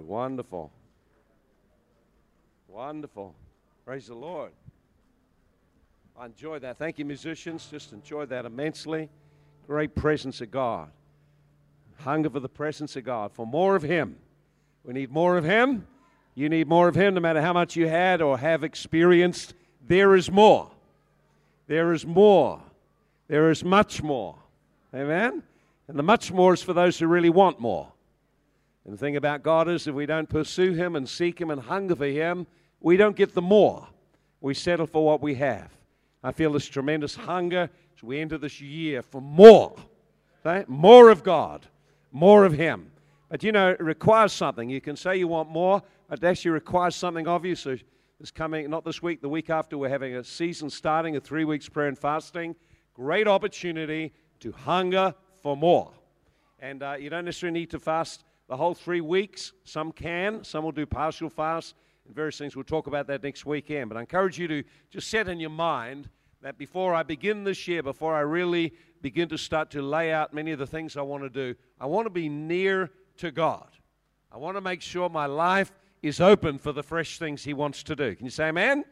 Wonderful. Wonderful. Praise the Lord. I enjoy that. Thank you, musicians. Just enjoy that immensely. Great presence of God. Hunger for the presence of God, for more of Him. We need more of Him. You need more of Him no matter how much you had or have experienced. There is more. There is more. There is much more. Amen? And the much more is for those who really want more. And the thing about God is, if we don't pursue Him and seek Him and hunger for Him, we don't get the more. We settle for what we have. I feel this tremendous hunger as we enter this year for more. Okay? More of God, more of Him. But you know, it requires something. You can say you want more, but it actually requires something of you. So it's coming, not this week, the week after, we're having a season starting, a three weeks prayer and fasting. Great opportunity to hunger for more. And uh, you don't necessarily need to fast the whole three weeks. Some can, some will do partial fasts, and various things. We'll talk about that next weekend. But I encourage you to just set in your mind that before I begin this year, before I really begin to start to lay out many of the things I want to do, I want to be near to God. I want to make sure my life is open for the fresh things He wants to do. Can you say amen?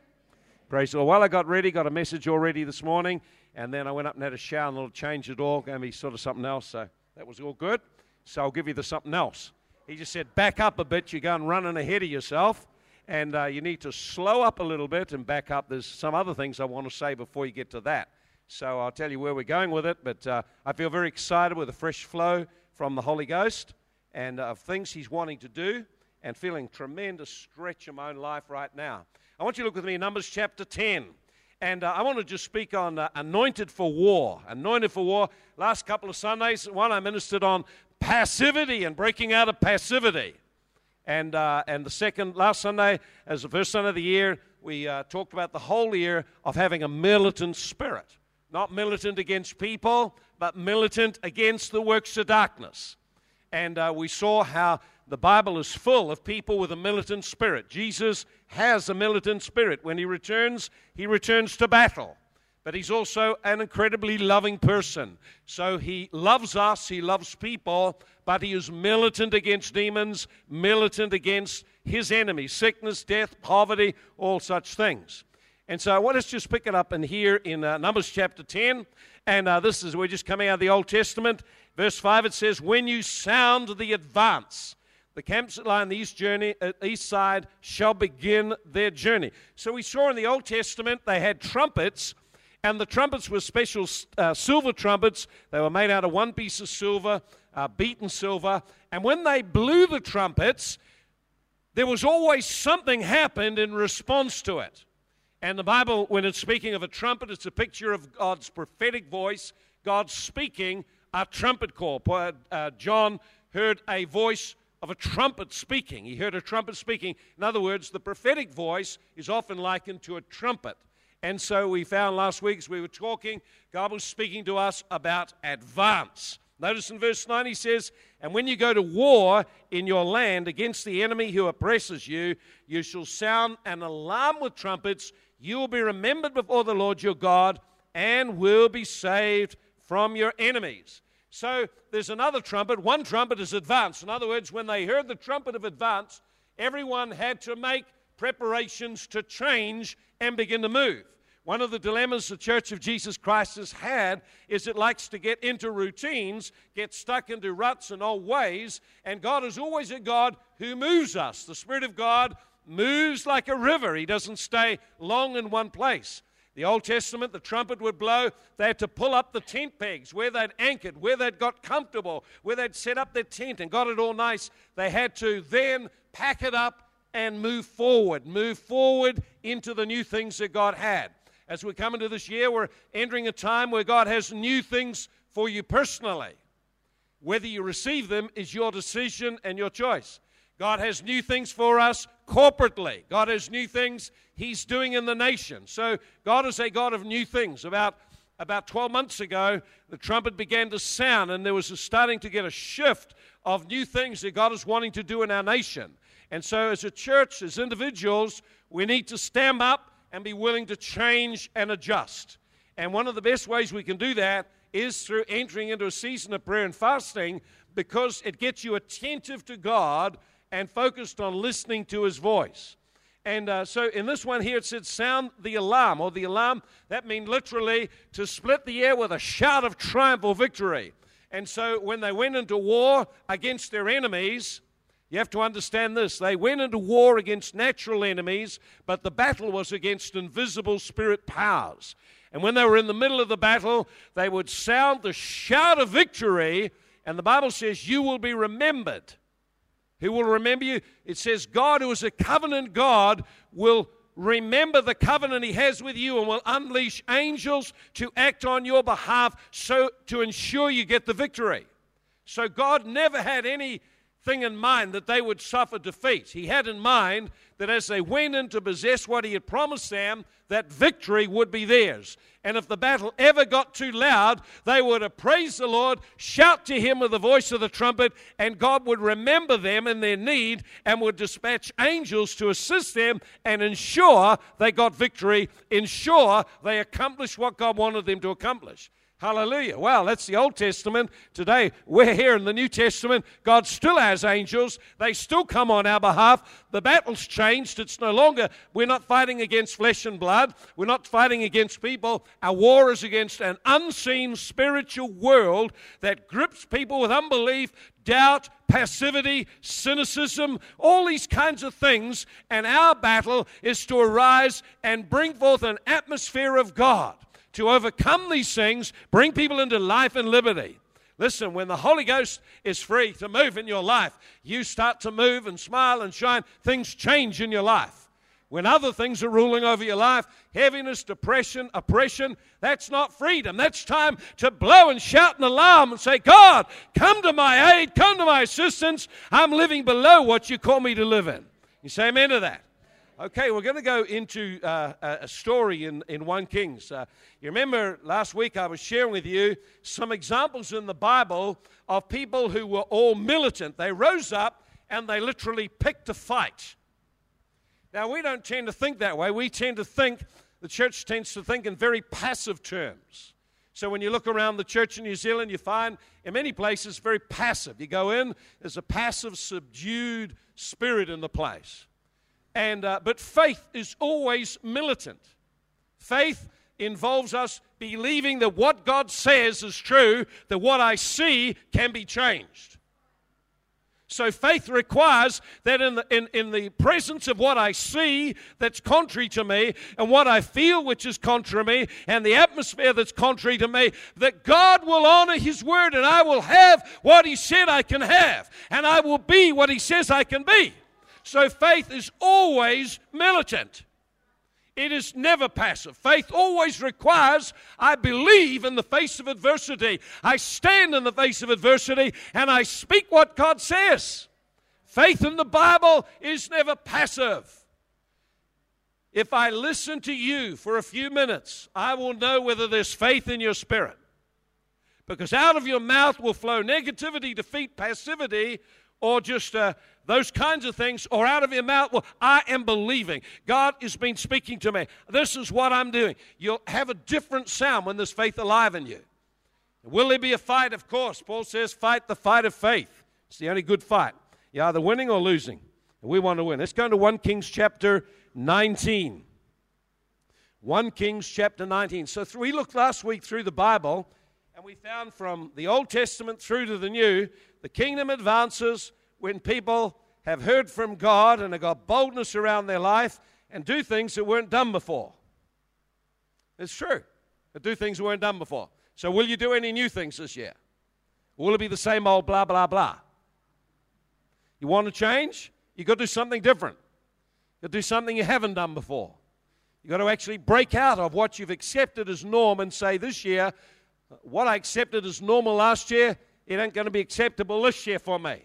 Praise the Lord. Well, I got ready, got a message already this morning, and then I went up and had a shower and a little change it all, gave me sort of something else, so that was all good. So I'll give you the something else. He just said, back up a bit, you're going running ahead of yourself and uh, you need to slow up a little bit and back up. There's some other things I want to say before you get to that. So I'll tell you where we're going with it, but uh, I feel very excited with a fresh flow from the Holy Ghost and uh, of things He's wanting to do and feeling tremendous stretch in my own life right now. I want you to look with me in Numbers chapter 10. And uh, I want to just speak on uh, anointed for war. Anointed for war. Last couple of Sundays, one I ministered on passivity and breaking out of passivity. And, uh, and the second, last Sunday, as the first Sunday of the year, we uh, talked about the whole year of having a militant spirit. Not militant against people, but militant against the works of darkness. And uh, we saw how the Bible is full of people with a militant spirit. Jesus has a militant spirit. When he returns, he returns to battle but he's also an incredibly loving person. So he loves us, he loves people, but he is militant against demons, militant against his enemies sickness, death, poverty, all such things. And so well, let's to just pick it up in here in uh, Numbers chapter 10. And uh, this is, we're just coming out of the Old Testament. Verse 5, it says, When you sound the advance, the camps that lie on the east, journey, uh, east side shall begin their journey. So we saw in the Old Testament they had trumpets and the trumpets were special uh, silver trumpets. They were made out of one piece of silver, uh, beaten silver. And when they blew the trumpets, there was always something happened in response to it. And the Bible, when it's speaking of a trumpet, it's a picture of God's prophetic voice, God speaking a trumpet call. Uh, John heard a voice of a trumpet speaking. He heard a trumpet speaking. In other words, the prophetic voice is often likened to a trumpet. And so we found last week as we were talking, God was speaking to us about advance. Notice in verse 9 he says, And when you go to war in your land against the enemy who oppresses you, you shall sound an alarm with trumpets. You will be remembered before the Lord your God and will be saved from your enemies. So there's another trumpet. One trumpet is advance. In other words, when they heard the trumpet of advance, everyone had to make preparations to change and begin to move. One of the dilemmas the Church of Jesus Christ has had is it likes to get into routines, get stuck into ruts and old ways, and God is always a God who moves us. The Spirit of God moves like a river, He doesn't stay long in one place. The Old Testament, the trumpet would blow. They had to pull up the tent pegs where they'd anchored, where they'd got comfortable, where they'd set up their tent and got it all nice. They had to then pack it up and move forward, move forward into the new things that God had. As we come into this year, we're entering a time where God has new things for you personally. Whether you receive them is your decision and your choice. God has new things for us corporately. God has new things He's doing in the nation. So God is a God of new things. About about 12 months ago, the trumpet began to sound, and there was a starting to get a shift of new things that God is wanting to do in our nation. And so, as a church, as individuals, we need to stand up and be willing to change and adjust. And one of the best ways we can do that is through entering into a season of prayer and fasting because it gets you attentive to God and focused on listening to his voice. And uh, so in this one here, it said, sound the alarm, or the alarm, that means literally to split the air with a shout of triumph or victory. And so when they went into war against their enemies, you have to understand this. They went into war against natural enemies, but the battle was against invisible spirit powers. And when they were in the middle of the battle, they would sound the shout of victory, and the Bible says, You will be remembered. Who will remember you? It says, God, who is a covenant God, will remember the covenant he has with you and will unleash angels to act on your behalf so to ensure you get the victory. So God never had any thing in mind that they would suffer defeat. He had in mind that as they went in to possess what he had promised them, that victory would be theirs. And if the battle ever got too loud, they would have praised the Lord, shout to him with the voice of the trumpet, and God would remember them in their need and would dispatch angels to assist them and ensure they got victory, ensure they accomplished what God wanted them to accomplish. Hallelujah. Well, that's the Old Testament. Today, we're here in the New Testament. God still has angels. They still come on our behalf. The battle's changed. It's no longer, we're not fighting against flesh and blood. We're not fighting against people. Our war is against an unseen spiritual world that grips people with unbelief, doubt, passivity, cynicism, all these kinds of things. And our battle is to arise and bring forth an atmosphere of God to overcome these things, bring people into life and liberty. Listen, when the Holy Ghost is free to move in your life, you start to move and smile and shine. Things change in your life. When other things are ruling over your life, heaviness, depression, oppression, that's not freedom. That's time to blow and shout an alarm and say, God, come to my aid, come to my assistance. I'm living below what you call me to live in. You say amen to that. Okay, we're going to go into uh, a story in, in 1 Kings. Uh, you remember last week I was sharing with you some examples in the Bible of people who were all militant. They rose up and they literally picked a fight. Now, we don't tend to think that way. We tend to think, the church tends to think in very passive terms. So when you look around the church in New Zealand, you find in many places very passive. You go in, there's a passive, subdued spirit in the place. And, uh, but faith is always militant. Faith involves us believing that what God says is true, that what I see can be changed. So faith requires that in the, in, in the presence of what I see that's contrary to me, and what I feel which is contrary to me, and the atmosphere that's contrary to me, that God will honor His word and I will have what He said I can have, and I will be what He says I can be. So faith is always militant. It is never passive. Faith always requires, I believe in the face of adversity. I stand in the face of adversity and I speak what God says. Faith in the Bible is never passive. If I listen to you for a few minutes, I will know whether there's faith in your spirit. Because out of your mouth will flow negativity, defeat, passivity, or just uh, those kinds of things, or out of your mouth, well, I am believing. God has been speaking to me. This is what I'm doing. You'll have a different sound when there's faith alive in you. Will there be a fight? Of course. Paul says, fight the fight of faith. It's the only good fight. You're either winning or losing. We want to win. Let's go to 1 Kings chapter 19. 1 Kings chapter 19. So we looked last week through the Bible, and we found from the Old Testament through to the New, the kingdom advances when people have heard from God and have got boldness around their life and do things that weren't done before. It's true. They do things that weren't done before. So, will you do any new things this year? will it be the same old blah, blah, blah? You want to change? You've got to do something different. You've got to do something you haven't done before. You've got to actually break out of what you've accepted as norm and say, this year, what I accepted as normal last year, it ain't going to be acceptable this year for me.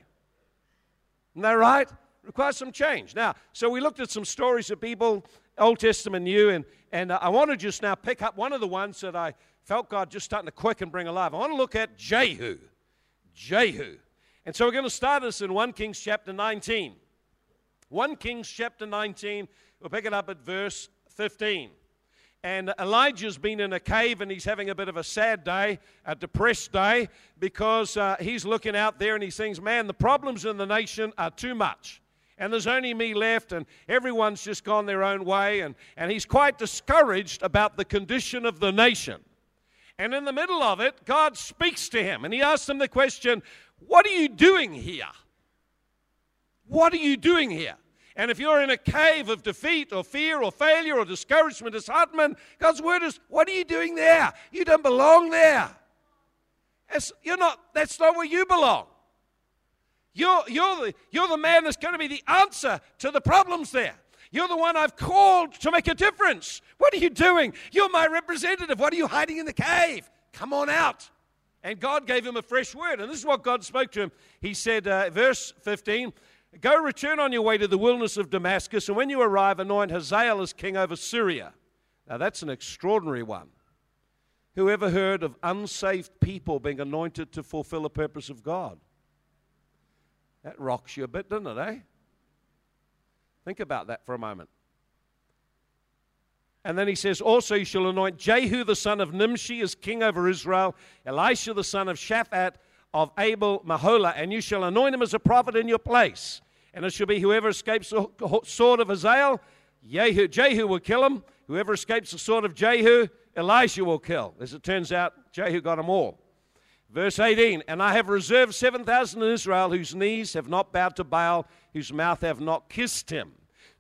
Isn't that right? Requires some change. Now, so we looked at some stories of people, Old Testament, New, and, and uh, I want to just now pick up one of the ones that I felt God just starting to quicken, and bring alive. I want to look at Jehu. Jehu. And so we're going to start this in 1 Kings chapter 19. 1 Kings chapter 19, we'll pick it up at verse 15. And Elijah's been in a cave and he's having a bit of a sad day, a depressed day, because uh, he's looking out there and he thinks, man, the problems in the nation are too much. And there's only me left, and everyone's just gone their own way. And, and he's quite discouraged about the condition of the nation. And in the middle of it, God speaks to him and he asks him the question, What are you doing here? What are you doing here? And if you're in a cave of defeat or fear or failure or discouragement, disheartenment, God's word is, What are you doing there? You don't belong there. That's, you're not, that's not where you belong. You're, you're, the, you're the man that's going to be the answer to the problems there. You're the one I've called to make a difference. What are you doing? You're my representative. What are you hiding in the cave? Come on out. And God gave him a fresh word. And this is what God spoke to him. He said, uh, verse 15, Go return on your way to the wilderness of Damascus, and when you arrive, anoint Hazael as king over Syria. Now that's an extraordinary one. Who ever heard of unsaved people being anointed to fulfill the purpose of God? That rocks you a bit, doesn't it, eh? Think about that for a moment. And then he says, Also, you shall anoint Jehu the son of Nimshi as king over Israel, Elisha the son of Shaphat of Abel Meholah, and you shall anoint him as a prophet in your place. And it shall be whoever escapes the sword of Hazael, Jehu, Jehu will kill him. Whoever escapes the sword of Jehu, Elisha will kill. As it turns out, Jehu got them all. Verse 18 And I have reserved 7,000 in Israel whose knees have not bowed to Baal, whose mouth have not kissed him.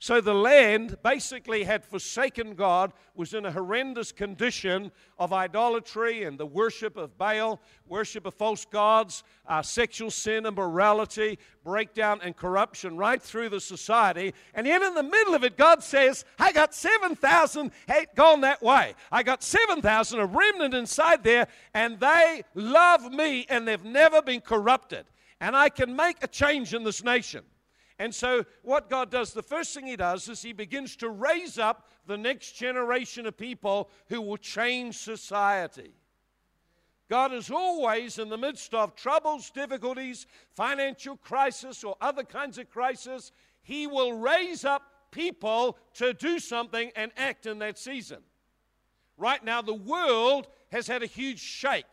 So the land basically had forsaken God, was in a horrendous condition of idolatry and the worship of Baal, worship of false gods, uh, sexual sin, immorality, breakdown, and corruption right through the society. And yet, in the middle of it, God says, I got 7,000 gone that way. I got 7,000, a remnant inside there, and they love me and they've never been corrupted. And I can make a change in this nation. And so, what God does, the first thing He does is He begins to raise up the next generation of people who will change society. God is always in the midst of troubles, difficulties, financial crisis, or other kinds of crisis. He will raise up people to do something and act in that season. Right now, the world has had a huge shake.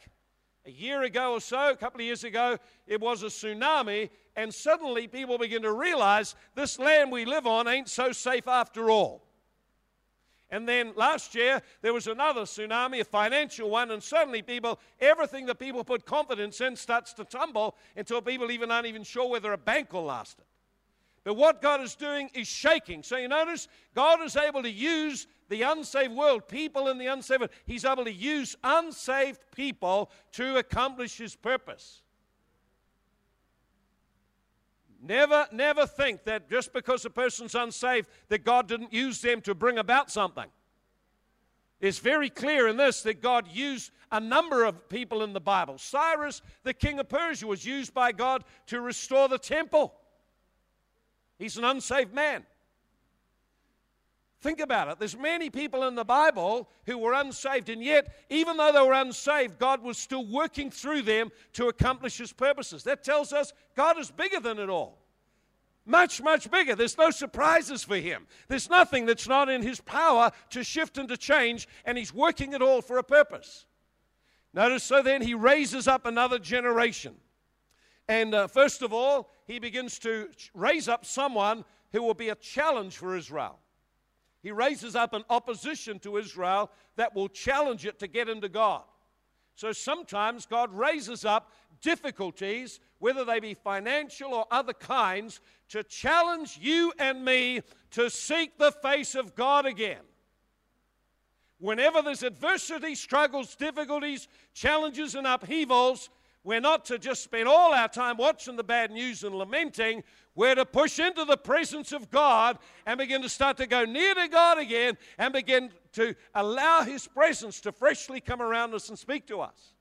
A year ago or so, a couple of years ago, it was a tsunami, and suddenly people begin to realize this land we live on ain't so safe after all. And then last year, there was another tsunami, a financial one, and suddenly people, everything that people put confidence in starts to tumble until people even aren't even sure whether a bank will last it. But what God is doing is shaking. So you notice God is able to use the unsaved world, people in the unsaved world. He's able to use unsaved people to accomplish his purpose. Never, never think that just because a person's unsaved, that God didn't use them to bring about something. It's very clear in this that God used a number of people in the Bible. Cyrus, the king of Persia, was used by God to restore the temple. He's an unsaved man. Think about it. There's many people in the Bible who were unsaved, and yet, even though they were unsaved, God was still working through them to accomplish His purposes. That tells us God is bigger than it all. Much, much bigger. There's no surprises for Him. There's nothing that's not in His power to shift and to change, and He's working it all for a purpose. Notice, so then He raises up another generation. And uh, first of all, He begins to raise up someone who will be a challenge for Israel. He raises up an opposition to Israel that will challenge it to get into God. So sometimes God raises up difficulties, whether they be financial or other kinds, to challenge you and me to seek the face of God again. Whenever there's adversity, struggles, difficulties, challenges, and upheavals, we're not to just spend all our time watching the bad news and lamenting. We're to push into the presence of God and begin to start to go near to God again and begin to allow His presence to freshly come around us and speak to us.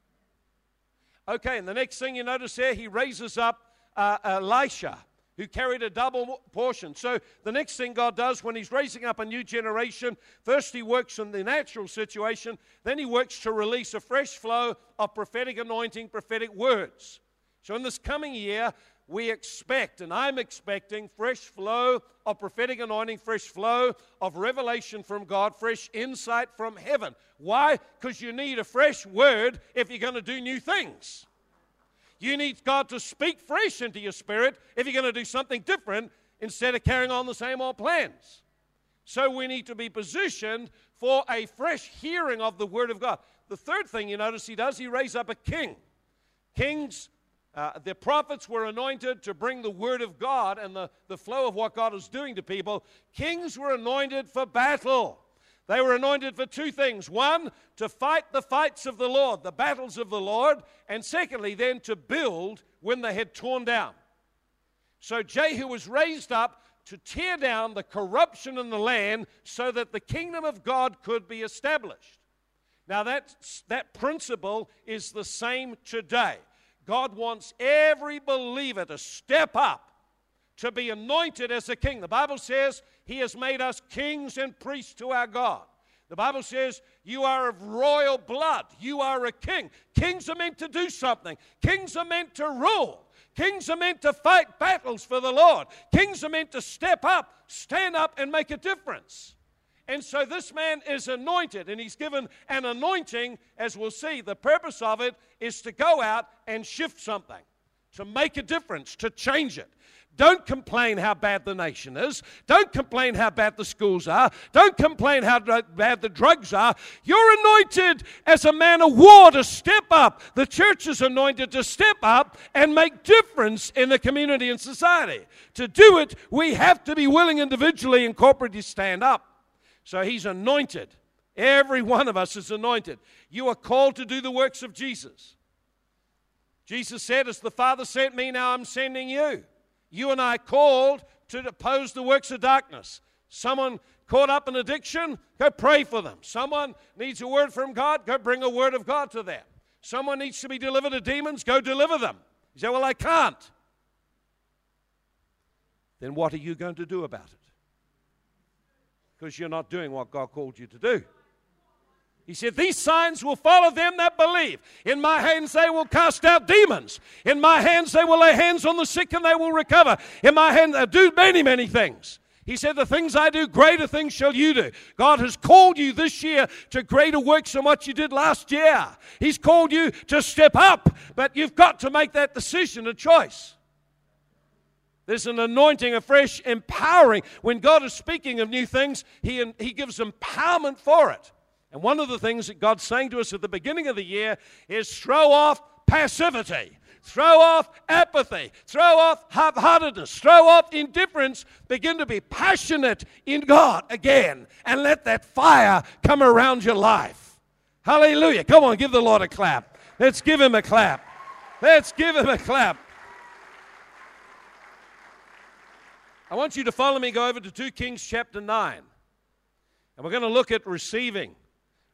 Okay, and the next thing you notice there, He raises up uh, Elisha who carried a double portion. So the next thing God does when He's raising up a new generation, first He works in the natural situation, then He works to release a fresh flow of prophetic anointing, prophetic words. So in this coming year, we expect, and I'm expecting, fresh flow of prophetic anointing, fresh flow of revelation from God, fresh insight from heaven. Why? Because you need a fresh word if you're going to do new things. You need God to speak fresh into your spirit if you're going to do something different instead of carrying on the same old plans. So we need to be positioned for a fresh hearing of the Word of God. The third thing you notice he does, he raises up a king. Kings, uh, the prophets were anointed to bring the Word of God and the, the flow of what God is doing to people. Kings were anointed for battle. They were anointed for two things one, to fight the fights of the Lord, the battles of the Lord, and secondly, then to build when they had torn down. So Jehu was raised up to tear down the corruption in the land so that the kingdom of God could be established. Now, that, that principle is the same today. God wants every believer to step up, to be anointed as a king. The Bible says He has made us kings and priests to our God. The Bible says you are of royal blood. You are a king. Kings are meant to do something, kings are meant to rule. Kings are meant to fight battles for the Lord. Kings are meant to step up, stand up, and make a difference. And so this man is anointed, and he's given an anointing, as we'll see. The purpose of it is to go out and shift something, to make a difference, to change it. Don't complain how bad the nation is. Don't complain how bad the schools are. Don't complain how bad the drugs are. You're anointed as a man of war to step up. The church is anointed to step up and make difference in the community and society. To do it, we have to be willing individually and corporately to stand up. So he's anointed. Every one of us is anointed. You are called to do the works of Jesus. Jesus said, As the Father sent me, now I'm sending you you and I called to oppose the works of darkness. Someone caught up in addiction, go pray for them. Someone needs a word from God, go bring a word of God to them. Someone needs to be delivered of demons, go deliver them. You say, Well, I can't. Then what are you going to do about it? Because you're not doing what God called you to do. He said, These signs will follow them that believe. In my hands they will cast out demons. In my hands they will lay hands on the sick and they will recover. In my hands they uh, do many, many things. He said, The things I do, greater things shall you do. God has called you this year to greater works than what you did last year. He's called you to step up, but you've got to make that decision, a choice. There's an anointing, a fresh empowering. When God is speaking of new things, He, he gives empowerment for it. And one of the things that God's saying to us at the beginning of the year is throw off passivity. Throw off apathy. Throw off half heartedness. Throw off indifference. Begin to be passionate in God again and let that fire come around your life. Hallelujah. Come on, give the Lord a clap. Let's give him a clap. Let's give him a clap. I want you to follow me, go over to 2 Kings chapter 9. And we're going to look at receiving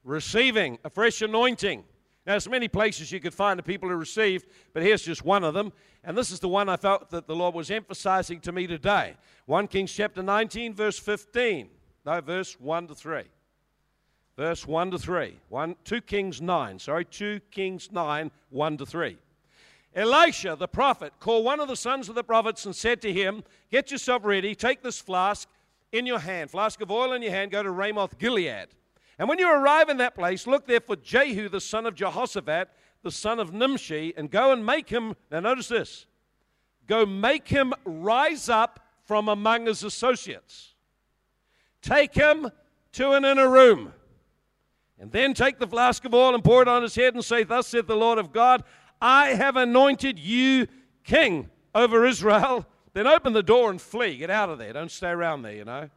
receiving a fresh anointing. Now, there's many places you could find the people who received, but here's just one of them. And this is the one I felt that the Lord was emphasizing to me today. 1 Kings chapter 19, verse 15. No, verse 1 to 3. Verse 1 to 3. 1, 2 Kings 9. Sorry, 2 Kings 9, 1 to 3. Elisha, the prophet, called one of the sons of the prophets and said to him, Get yourself ready, take this flask in your hand, flask of oil in your hand, go to Ramoth Gilead. And when you arrive in that place, look there for Jehu, the son of Jehoshaphat, the son of Nimshi, and go and make him, now notice this, go make him rise up from among his associates. Take him to an inner room. And then take the flask of oil and pour it on his head and say, Thus saith the Lord of God, I have anointed you king over Israel. Then open the door and flee. Get out of there. Don't stay around there, you know.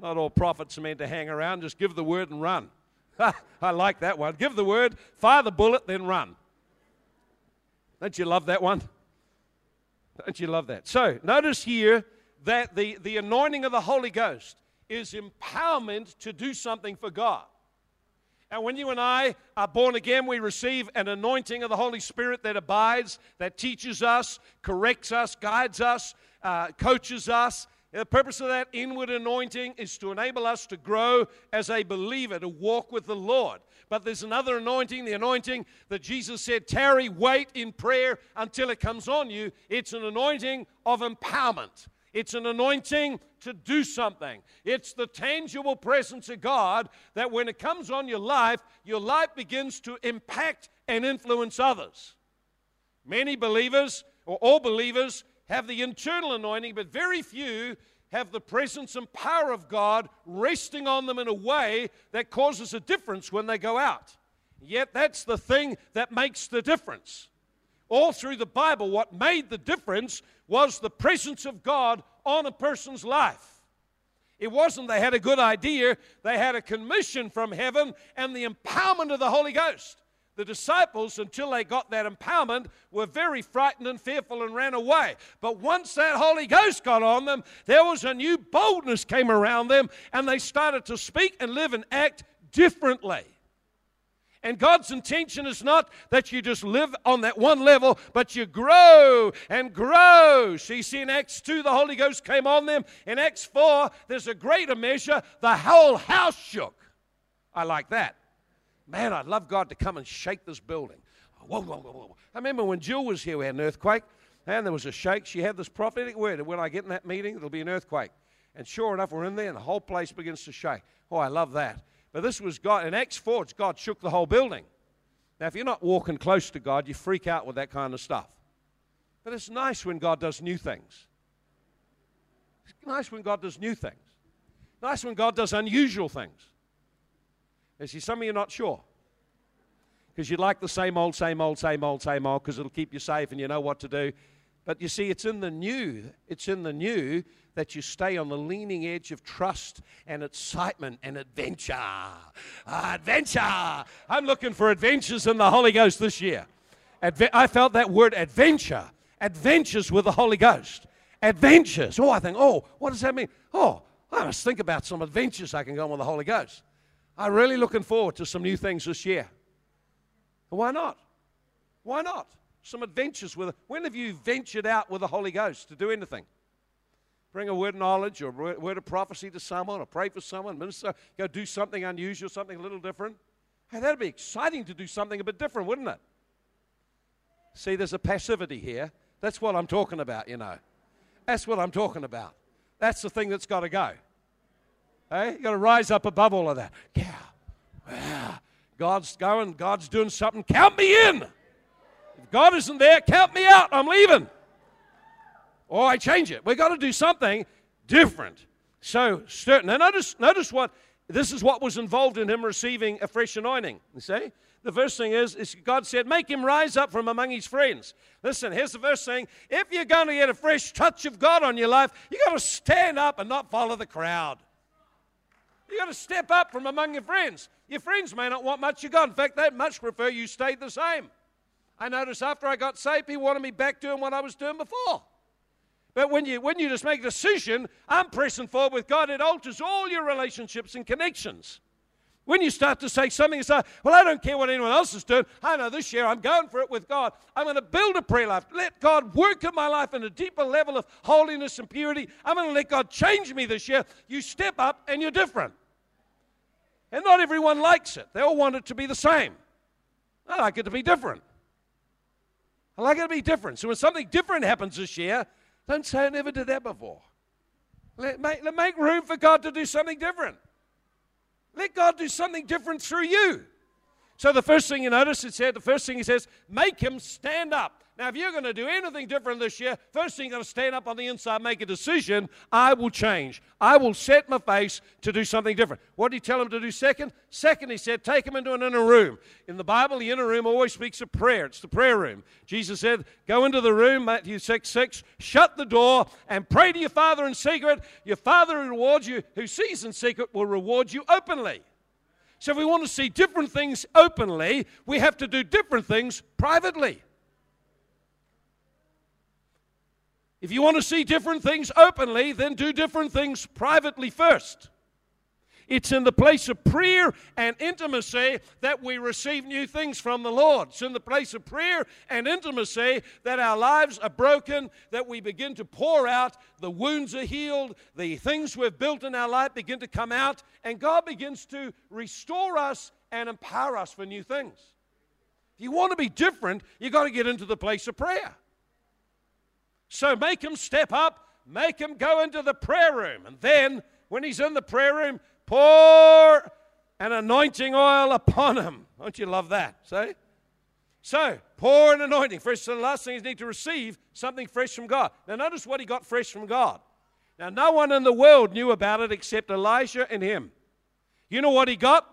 Not all prophets are meant to hang around. Just give the word and run. I like that one. Give the word, fire the bullet, then run. Don't you love that one? Don't you love that? So, notice here that the, the anointing of the Holy Ghost is empowerment to do something for God. And when you and I are born again, we receive an anointing of the Holy Spirit that abides, that teaches us, corrects us, guides us, uh, coaches us, The purpose of that inward anointing is to enable us to grow as a believer, to walk with the Lord. But there's another anointing, the anointing that Jesus said, tarry, wait in prayer until it comes on you. It's an anointing of empowerment. It's an anointing to do something. It's the tangible presence of God that when it comes on your life, your life begins to impact and influence others. Many believers, or all believers, have the internal anointing, but very few have the presence and power of God resting on them in a way that causes a difference when they go out. Yet that's the thing that makes the difference. All through the Bible, what made the difference was the presence of God on a person's life. It wasn't they had a good idea, they had a commission from heaven and the empowerment of the Holy Ghost. The disciples, until they got that empowerment, were very frightened and fearful and ran away. But once that Holy Ghost got on them, there was a new boldness came around them, and they started to speak and live and act differently. And God's intention is not that you just live on that one level, but you grow and grow. So you see, in Acts 2, the Holy Ghost came on them. In Acts 4, there's a greater measure. The whole house shook. I like that. Man, I'd love God to come and shake this building. Whoa, whoa, whoa, whoa. I remember when Jill was here, we had an earthquake, and there was a shake. She had this prophetic word, and when I get in that meeting, there'll be an earthquake. And sure enough, we're in there, and the whole place begins to shake. Oh, I love that. But this was God. In Acts 4, God shook the whole building. Now, if you're not walking close to God, you freak out with that kind of stuff. But it's nice when God does new things. It's nice when God does new things. Nice when God does unusual things. You see, some of you are not sure. Because you like the same old, same old, same old, same old, because it'll keep you safe and you know what to do. But you see, it's in the new, it's in the new that you stay on the leaning edge of trust and excitement and adventure. Ah, adventure! I'm looking for adventures in the Holy Ghost this year. Adve- I felt that word adventure. Adventures with the Holy Ghost. Adventures. Oh, I think, oh, what does that mean? Oh, I must think about some adventures I can go on with the Holy Ghost. I'm really looking forward to some new things this year. Why not? Why not? Some adventures with. When have you ventured out with the Holy Ghost to do anything? Bring a word of knowledge or a word of prophecy to someone, or pray for someone, minister, go do something unusual, something a little different. Hey, that'd be exciting to do something a bit different, wouldn't it? See, there's a passivity here. That's what I'm talking about, you know. That's what I'm talking about. That's the thing that's got to go. Hey, you got to rise up above all of that. Yeah. God's going, God's doing something. Count me in. God isn't there, count me out. I'm leaving. Or I change it. We've got to do something different. So, certain. Now, notice, notice what this is what was involved in him receiving a fresh anointing. You see? The first thing is, is God said, make him rise up from among his friends. Listen, here's the first thing. If you're going to get a fresh touch of God on your life, you got to stand up and not follow the crowd. You've got to step up from among your friends. Your friends may not want much you got. In fact, they'd much prefer you stayed the same. I noticed after I got saved, he wanted me back doing what I was doing before. But when you, when you just make a decision, I'm pressing forward with God, it alters all your relationships and connections. When you start to say something, you say, Well, I don't care what anyone else is doing. I know this year I'm going for it with God. I'm going to build a prayer life. Let God work in my life in a deeper level of holiness and purity. I'm going to let God change me this year. You step up and you're different. And not everyone likes it. They all want it to be the same. I like it to be different. I like it to be different. So when something different happens this year, don't say I never did that before. Let make, let make room for God to do something different. Let God do something different through you. So the first thing you notice, it said, the first thing he says, make him stand up. Now, if you're going to do anything different this year, first thing you're going to stand up on the inside, make a decision. I will change. I will set my face to do something different. What did he tell him to do second? Second, he said, take him into an inner room. In the Bible, the inner room always speaks of prayer. It's the prayer room. Jesus said, go into the room, Matthew 6 6, shut the door, and pray to your Father in secret. Your Father who rewards you, who sees in secret, will reward you openly. So if we want to see different things openly, we have to do different things privately. If you want to see different things openly, then do different things privately first. It's in the place of prayer and intimacy that we receive new things from the Lord. It's in the place of prayer and intimacy that our lives are broken, that we begin to pour out, the wounds are healed, the things we've built in our life begin to come out, and God begins to restore us and empower us for new things. If you want to be different, you've got to get into the place of prayer. So make him step up, make him go into the prayer room. And then, when he's in the prayer room, pour an anointing oil upon him. Don't you love that? See? So, pour an anointing. First and last thing is need to receive something fresh from God. Now, notice what he got fresh from God. Now, no one in the world knew about it except Elijah and him. You know what he got?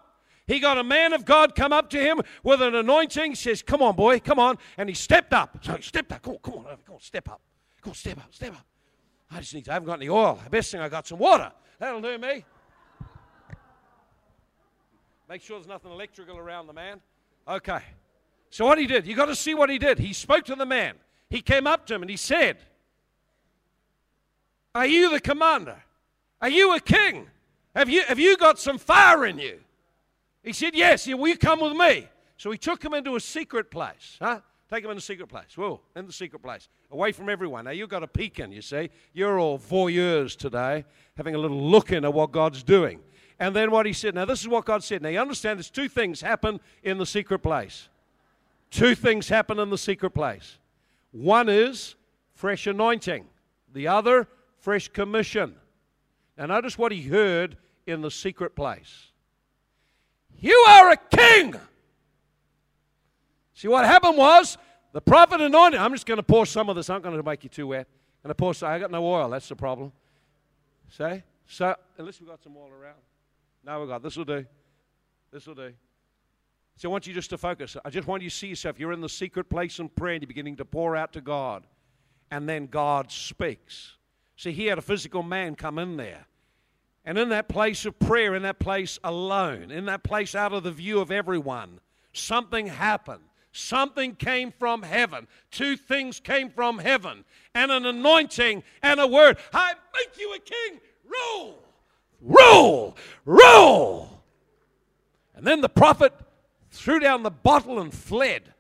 He got a man of God come up to him with an anointing. Says, Come on, boy, come on. And he stepped up. So he stepped up. Come on, come on, come on, step up. On, step up, step up. I just need to, I haven't got any oil. The best thing I got some water. That'll do me. Make sure there's nothing electrical around the man. Okay. So what he did, you got to see what he did. He spoke to the man. He came up to him and he said, Are you the commander? Are you a king? Have you, have you got some fire in you? He said, Yes, will you come with me? So he took him into a secret place. Huh? Take them in the secret place. Whoa, in the secret place. Away from everyone. Now you've got a peek in, you see. You're all voyeurs today, having a little look in at what God's doing. And then what he said. Now, this is what God said. Now, you understand there's two things happen in the secret place. Two things happen in the secret place. One is fresh anointing, the other, fresh commission. Now, notice what he heard in the secret place. You are a king. See, what happened was the prophet anointed. I'm just going to pour some of this. I'm not going to make you too wet. To pour some. I got no oil. That's the problem. See? So, unless we've got some oil around. No, we've got. This will do. This will do. So I want you just to focus. I just want you to see yourself. You're in the secret place in prayer and you're beginning to pour out to God. And then God speaks. See, he had a physical man come in there. And in that place of prayer, in that place alone, in that place out of the view of everyone, something happened. Something came from heaven. Two things came from heaven, and an anointing and a word. I make you a king. Rule, rule, rule. And then the prophet threw down the bottle and fled.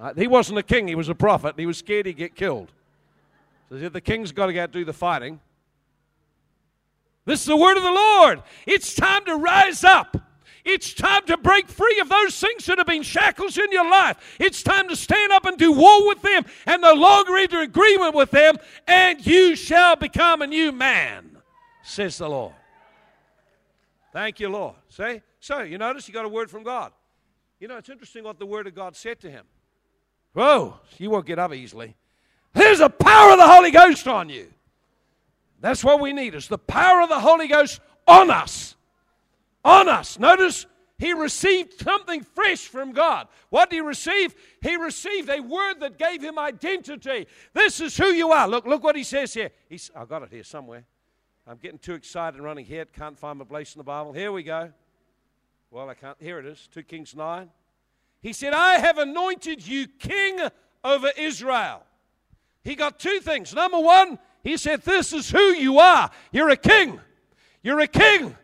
Uh, he wasn't a king, he was a prophet, he was scared he'd get killed. So the king's got to go out do the fighting. This is the word of the Lord. It's time to rise up. It's time to break free of those things that have been shackles in your life. It's time to stand up and do war with them and no longer enter agreement with them, and you shall become a new man, says the Lord. Thank you, Lord. See? So, you notice you got a word from God. You know, it's interesting what the word of God said to him. Whoa, you won't get up easily. There's the power of the Holy Ghost on you. That's what we need is the power of the Holy Ghost on us. On us. Notice he received something fresh from God. What did he receive? He received a word that gave him identity. This is who you are. Look, look what he says here. He's, I got it here somewhere. I'm getting too excited and running here. Can't find my place in the Bible. Here we go. Well, I can't. Here it is. 2 Kings 9. He said, I have anointed you king over Israel. He got two things. Number one, he said, This is who you are. You're a king. You're a king.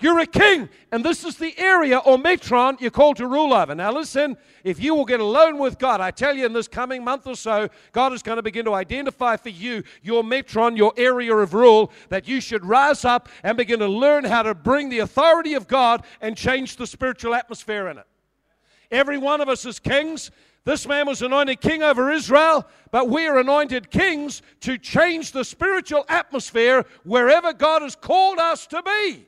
You're a king. And this is the area or metron you're called to rule over. Now, listen, if you will get alone with God, I tell you in this coming month or so, God is going to begin to identify for you your metron, your area of rule, that you should rise up and begin to learn how to bring the authority of God and change the spiritual atmosphere in it. Every one of us is kings this man was anointed king over Israel, but we are anointed kings to change the spiritual atmosphere wherever God has called us to be.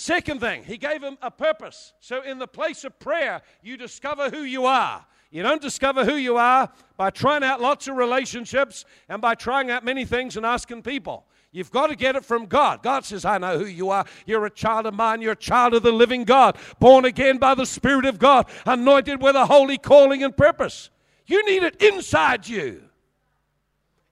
Second thing, he gave him a purpose. So, in the place of prayer, you discover who you are. You don't discover who you are by trying out lots of relationships and by trying out many things and asking people. You've got to get it from God. God says, I know who you are. You're a child of mine. You're a child of the living God, born again by the Spirit of God, anointed with a holy calling and purpose. You need it inside you.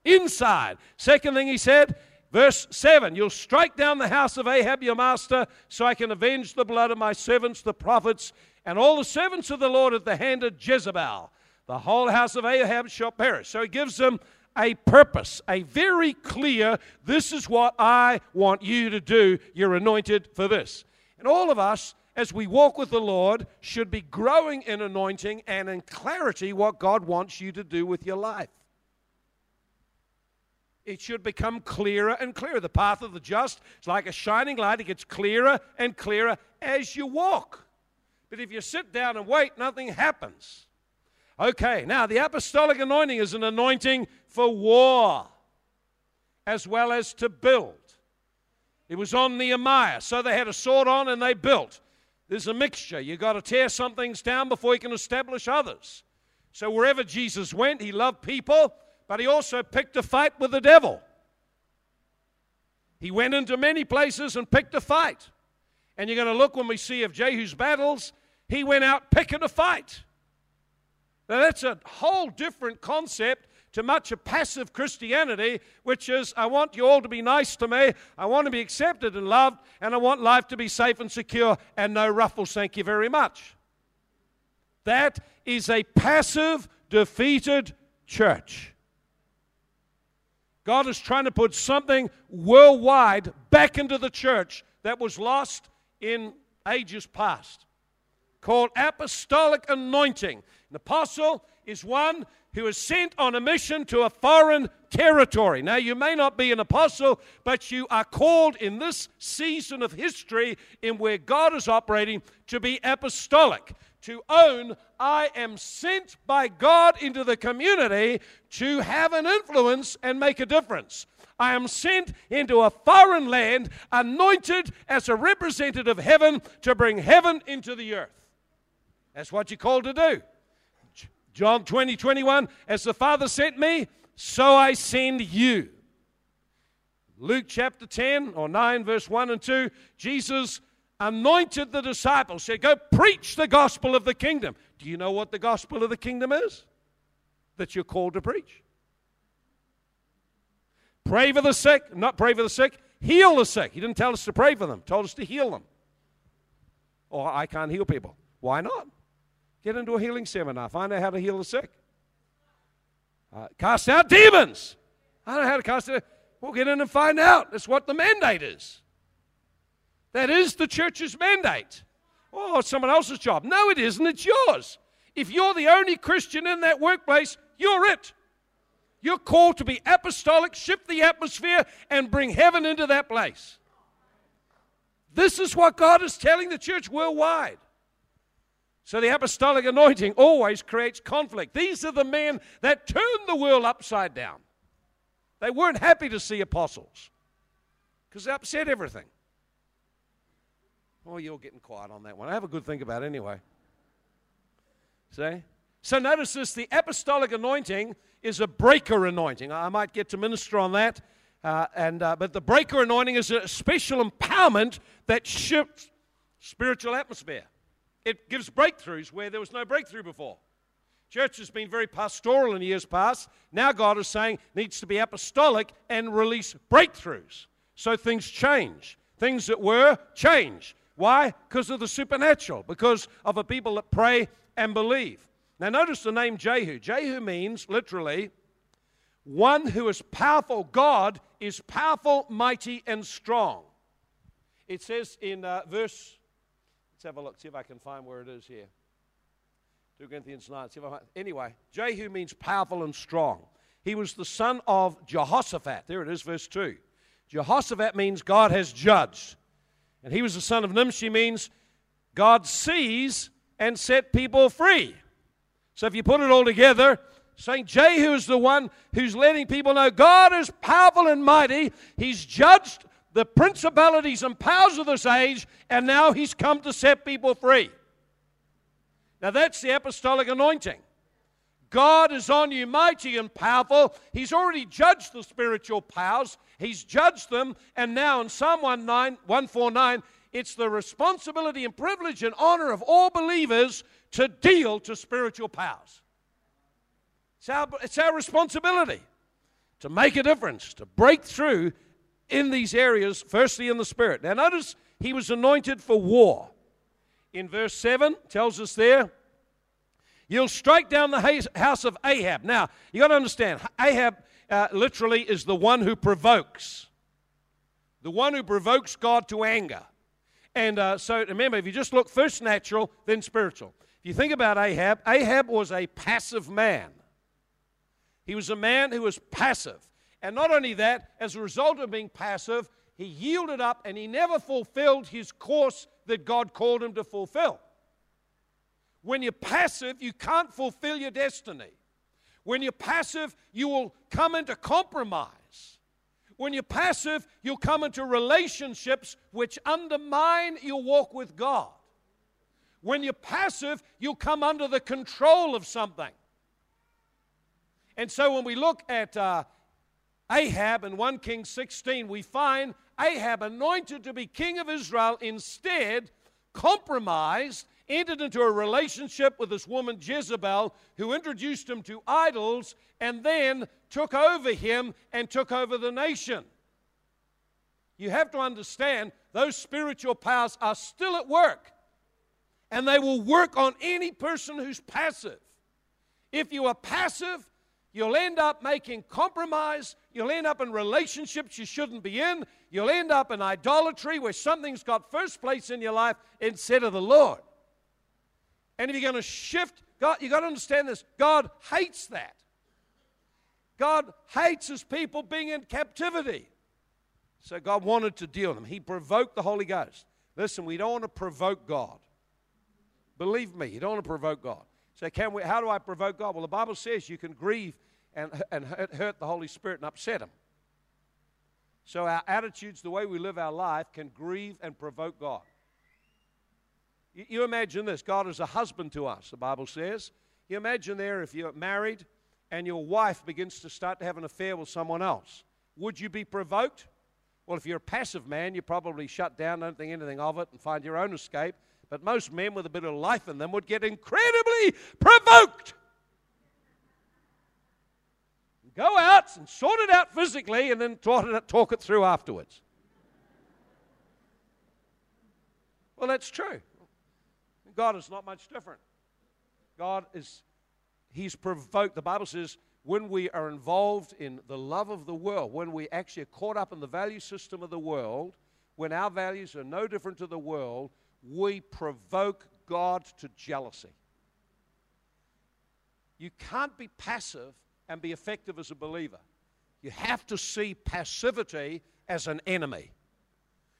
Inside. Second thing he said, verse 7 You'll strike down the house of Ahab, your master, so I can avenge the blood of my servants, the prophets, and all the servants of the Lord at the hand of Jezebel. The whole house of Ahab shall perish. So he gives them a purpose, a very clear, this is what I want you to do. You're anointed for this. And all of us, as we walk with the Lord, should be growing in anointing and in clarity what God wants you to do with your life. It should become clearer and clearer. The path of the just is like a shining light, it gets clearer and clearer as you walk. But if you sit down and wait, nothing happens. Okay, now the apostolic anointing is an anointing for war as well as to build. It was on Nehemiah, so they had a sword on and they built. There's a mixture. You've got to tear some things down before you can establish others. So wherever Jesus went, he loved people, but he also picked a fight with the devil. He went into many places and picked a fight. And you're going to look when we see of Jehu's battles, he went out picking a fight. Now, that's a whole different concept to much of passive Christianity, which is I want you all to be nice to me, I want to be accepted and loved, and I want life to be safe and secure and no ruffles, thank you very much. That is a passive, defeated church. God is trying to put something worldwide back into the church that was lost in ages past called apostolic anointing. An apostle is one who is sent on a mission to a foreign territory. Now, you may not be an apostle, but you are called in this season of history in where God is operating to be apostolic, to own, I am sent by God into the community to have an influence and make a difference. I am sent into a foreign land, anointed as a representative of heaven to bring heaven into the earth. That's what you're called to do. John 20, 21, as the Father sent me, so I send you. Luke chapter 10 or 9, verse 1 and 2, Jesus anointed the disciples, said, Go preach the gospel of the kingdom. Do you know what the gospel of the kingdom is? That you're called to preach. Pray for the sick, not pray for the sick, heal the sick. He didn't tell us to pray for them, told us to heal them. Or oh, I can't heal people. Why not? Get into a healing seminar. Find out how to heal the sick. Uh, cast out demons. I don't know how to cast it. We'll get in and find out. That's what the mandate is. That is the church's mandate. Oh, it's someone else's job. No, it isn't. It's yours. If you're the only Christian in that workplace, you're it. You're called to be apostolic, shift the atmosphere, and bring heaven into that place. This is what God is telling the church worldwide. So the apostolic anointing always creates conflict. These are the men that turned the world upside down. They weren't happy to see apostles because they upset everything. Oh, you're getting quiet on that one. I have a good think about it anyway. See? So notice this the apostolic anointing is a breaker anointing. I might get to minister on that. Uh, and, uh, but the breaker anointing is a special empowerment that shifts spiritual atmosphere. It gives breakthroughs where there was no breakthrough before. Church has been very pastoral in years past. Now God is saying needs to be apostolic and release breakthroughs. So things change. Things that were change. Why? Because of the supernatural, because of a people that pray and believe. Now notice the name Jehu. Jehu means literally one who is powerful. God is powerful, mighty, and strong. It says in uh, verse Let's have a look, see if I can find where it is here. 2 Corinthians 9. See if I anyway, Jehu means powerful and strong. He was the son of Jehoshaphat. There it is, verse 2. Jehoshaphat means God has judged. And he was the son of Nimshi, means God sees and set people free. So if you put it all together, saying Jehu is the one who's letting people know God is powerful and mighty. He's judged the principalities and powers of this age, and now he's come to set people free. Now that's the apostolic anointing. God is on you, mighty and powerful. He's already judged the spiritual powers, He's judged them, and now in Psalm 149, it's the responsibility and privilege and honor of all believers to deal to spiritual powers. It's our, it's our responsibility to make a difference, to break through in these areas, firstly in the Spirit. Now, notice he was anointed for war. In verse 7, tells us there, You'll strike down the house of Ahab. Now, you got to understand, Ahab uh, literally is the one who provokes. The one who provokes God to anger. And uh, so remember, if you just look first natural, then spiritual. If you think about Ahab, Ahab was a passive man. He was a man who was passive. And not only that, as a result of being passive, he yielded up and he never fulfilled his course that God called him to fulfill. When you're passive, you can't fulfill your destiny. When you're passive, you will come into compromise. When you're passive, you'll come into relationships which undermine your walk with God. When you're passive, you'll come under the control of something. And so when we look at uh, Ahab in 1 Kings 16, we find Ahab anointed to be king of Israel instead compromised entered into a relationship with this woman Jezebel, who introduced him to idols and then took over him and took over the nation. You have to understand those spiritual powers are still at work, and they will work on any person who's passive. If you are passive, you'll end up making compromise. You'll end up in relationships you shouldn't be in. You'll end up in idolatry where something's got first place in your life instead of the Lord. And if you're going to shift, God, you've got to understand this God hates that. God hates his people being in captivity. So God wanted to deal with them. He provoked the Holy Ghost. Listen, we don't want to provoke God. Believe me, you don't want to provoke God. So can we, how do I provoke God? Well, the Bible says you can grieve and, and hurt the Holy Spirit and upset him. So our attitudes, the way we live our life, can grieve and provoke God. You imagine this God is a husband to us, the Bible says. You imagine there if you're married and your wife begins to start to have an affair with someone else. Would you be provoked? Well, if you're a passive man, you probably shut down, don't think anything of it, and find your own escape. But most men with a bit of life in them would get incredibly provoked. Go out and sort it out physically and then talk it, talk it through afterwards. Well, that's true. God is not much different. God is, He's provoked. The Bible says, when we are involved in the love of the world, when we actually are caught up in the value system of the world, when our values are no different to the world, we provoke God to jealousy. You can't be passive and be effective as a believer. You have to see passivity as an enemy.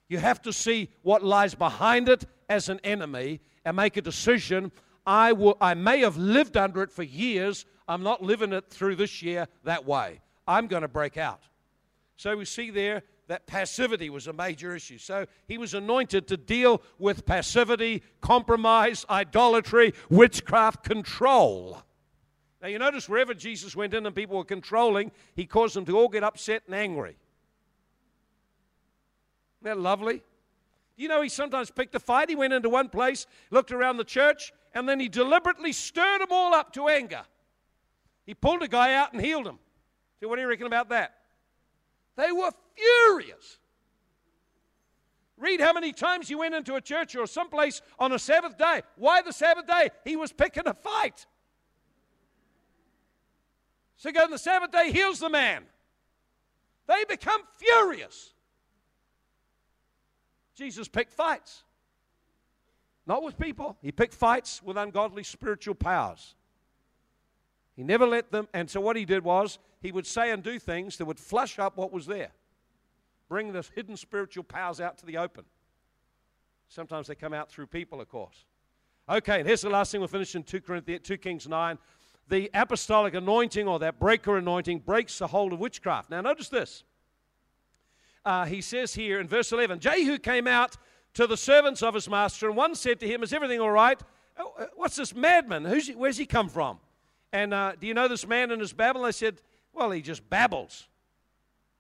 You have to see what lies behind it as an enemy and make a decision. I, will, I may have lived under it for years. I'm not living it through this year that way. I'm going to break out. So we see there that passivity was a major issue. So he was anointed to deal with passivity, compromise, idolatry, witchcraft, control. Now you notice wherever Jesus went in and people were controlling, he caused them to all get upset and angry. Isn't that lovely? You know, he sometimes picked a fight. He went into one place, looked around the church, and then he deliberately stirred them all up to anger. He pulled a guy out and healed him. See, what do you reckon about that? They were furious. Read how many times he went into a church or someplace on a Sabbath day. Why the Sabbath day? He was picking a fight. So go on the Sabbath day, heals the man. They become furious. Jesus picked fights. Not with people. He picked fights with ungodly spiritual powers. He never let them, and so what he did was he would say and do things that would flush up what was there, bring the hidden spiritual powers out to the open. Sometimes they come out through people, of course. Okay, and here's the last thing we'll finish in 2, Corinthians, 2 Kings 9. The apostolic anointing or that breaker anointing breaks the hold of witchcraft. Now, notice this uh, he says here in verse 11 Jehu came out to the servants of his master, and one said to him, Is everything all right? Oh, uh, what's this madman? He, where's he come from? And uh, do you know this man and his babble? They said, Well, he just babbles.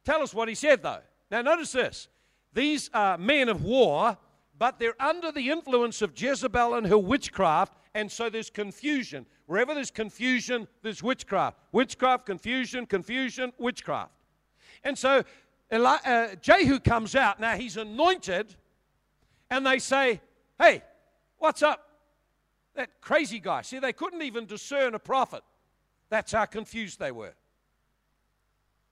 Tell us what he said, though. Now, notice this. These are men of war, but they're under the influence of Jezebel and her witchcraft, and so there's confusion. Wherever there's confusion, there's witchcraft. Witchcraft, confusion, confusion, witchcraft. And so Eli- uh, Jehu comes out. Now he's anointed, and they say, Hey, what's up? That crazy guy. See, they couldn't even discern a prophet. That's how confused they were.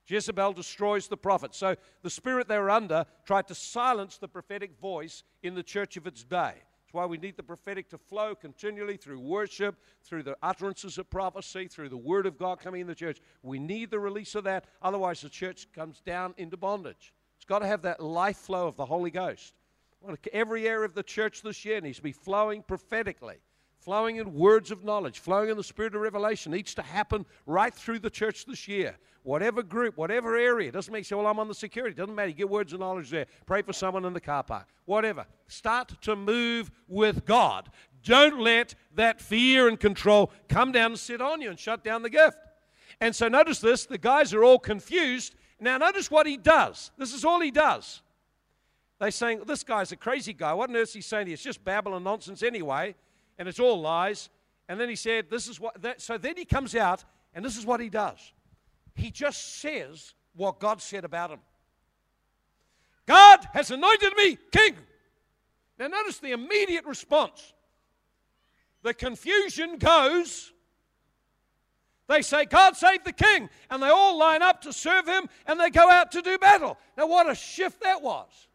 Jezebel destroys the prophet. So the spirit they were under tried to silence the prophetic voice in the church of its day. Why we need the prophetic to flow continually through worship, through the utterances of prophecy, through the word of God coming in the church. We need the release of that. Otherwise, the church comes down into bondage. It's got to have that life flow of the Holy Ghost. Every area of the church this year needs to be flowing prophetically flowing in words of knowledge, flowing in the spirit of revelation needs to happen right through the church this year. Whatever group, whatever area, doesn't make say, well, I'm on the security. Doesn't matter. You get words of knowledge there. Pray for someone in the car park. Whatever. Start to move with God. Don't let that fear and control come down and sit on you and shut down the gift. And so notice this the guys are all confused. Now, notice what he does. This is all he does. They're saying, This guy's a crazy guy. What on earth is he saying? It's just babbling nonsense anyway and it's all lies. And then he said, This is what. That, so then he comes out, and this is what he does. He just says what God said about him. God has anointed me king. Now, notice the immediate response. The confusion goes. They say, God save the king. And they all line up to serve him and they go out to do battle. Now, what a shift that was.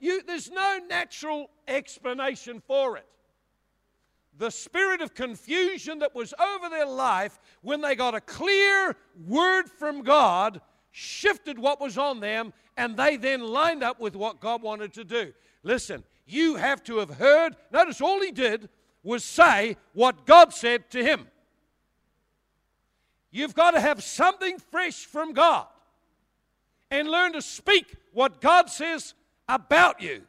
You, there's no natural explanation for it the spirit of confusion that was over their life when they got a clear word from God shifted what was on them and they then lined up with what God wanted to do. Listen, you have to have heard. Notice all he did was say what God said to him. You've got to have something fresh from God and learn to speak what God says about you.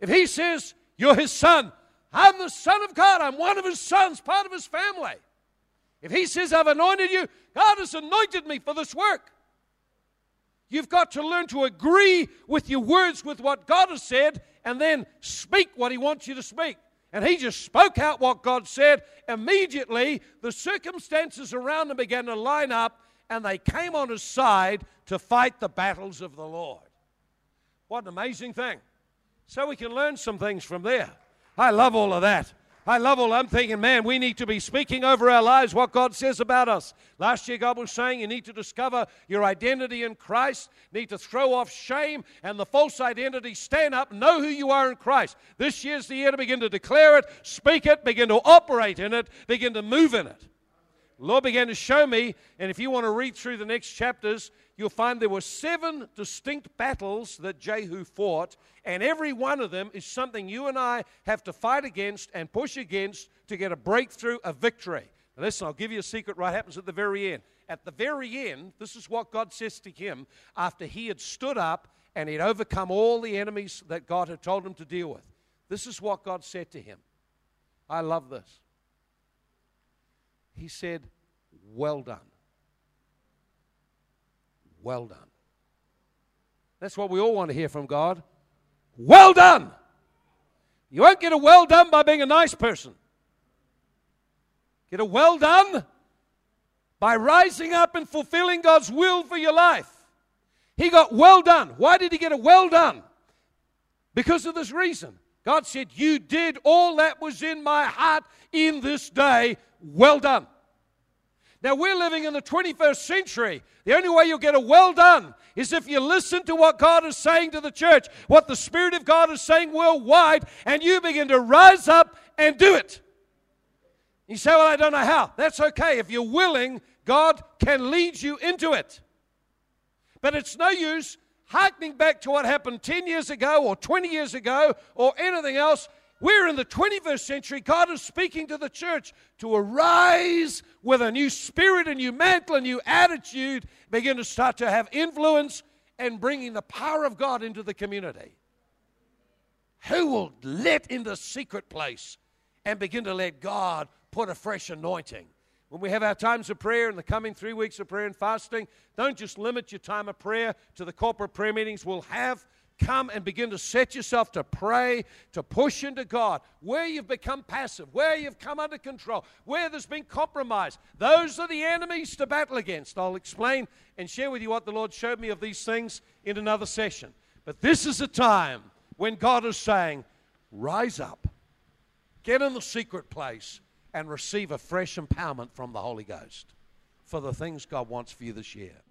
If he says, You're his son, I'm the Son of God. I'm one of His sons, part of His family. If He says, I've anointed you, God has anointed me for this work. You've got to learn to agree with your words with what God has said and then speak what He wants you to speak. And he just spoke out what God said. Immediately, the circumstances around him began to line up and they came on his side to fight the battles of the Lord. What an amazing thing. So we can learn some things from there. I love all of that. I love all. I'm thinking, man, we need to be speaking over our lives what God says about us. Last year, God was saying you need to discover your identity in Christ, need to throw off shame and the false identity, stand up, know who you are in Christ. This year's the year to begin to declare it, speak it, begin to operate in it, begin to move in it. Lord began to show me, and if you want to read through the next chapters, you'll find there were seven distinct battles that Jehu fought, and every one of them is something you and I have to fight against and push against to get a breakthrough, a victory. Now listen, I'll give you a secret right happens at the very end. At the very end, this is what God says to him after he had stood up and he'd overcome all the enemies that God had told him to deal with. This is what God said to him. I love this. He said, Well done. Well done. That's what we all want to hear from God. Well done. You won't get a well done by being a nice person. Get a well done by rising up and fulfilling God's will for your life. He got well done. Why did he get a well done? Because of this reason. God said, You did all that was in my heart in this day. Well done. Now, we're living in the 21st century. The only way you'll get a well done is if you listen to what God is saying to the church, what the Spirit of God is saying worldwide, and you begin to rise up and do it. You say, Well, I don't know how. That's okay. If you're willing, God can lead you into it. But it's no use harkening back to what happened 10 years ago or 20 years ago or anything else. We're in the 21st century. God is speaking to the church to arise with a new spirit, a new mantle, a new attitude, begin to start to have influence and bringing the power of God into the community. Who will let in the secret place and begin to let God put a fresh anointing? When we have our times of prayer in the coming three weeks of prayer and fasting, don't just limit your time of prayer to the corporate prayer meetings we'll have come and begin to set yourself to pray, to push into God. Where you've become passive, where you've come under control, where there's been compromise, those are the enemies to battle against. I'll explain and share with you what the Lord showed me of these things in another session. But this is a time when God is saying, Rise up, get in the secret place, and receive a fresh empowerment from the Holy Ghost for the things God wants for you this year.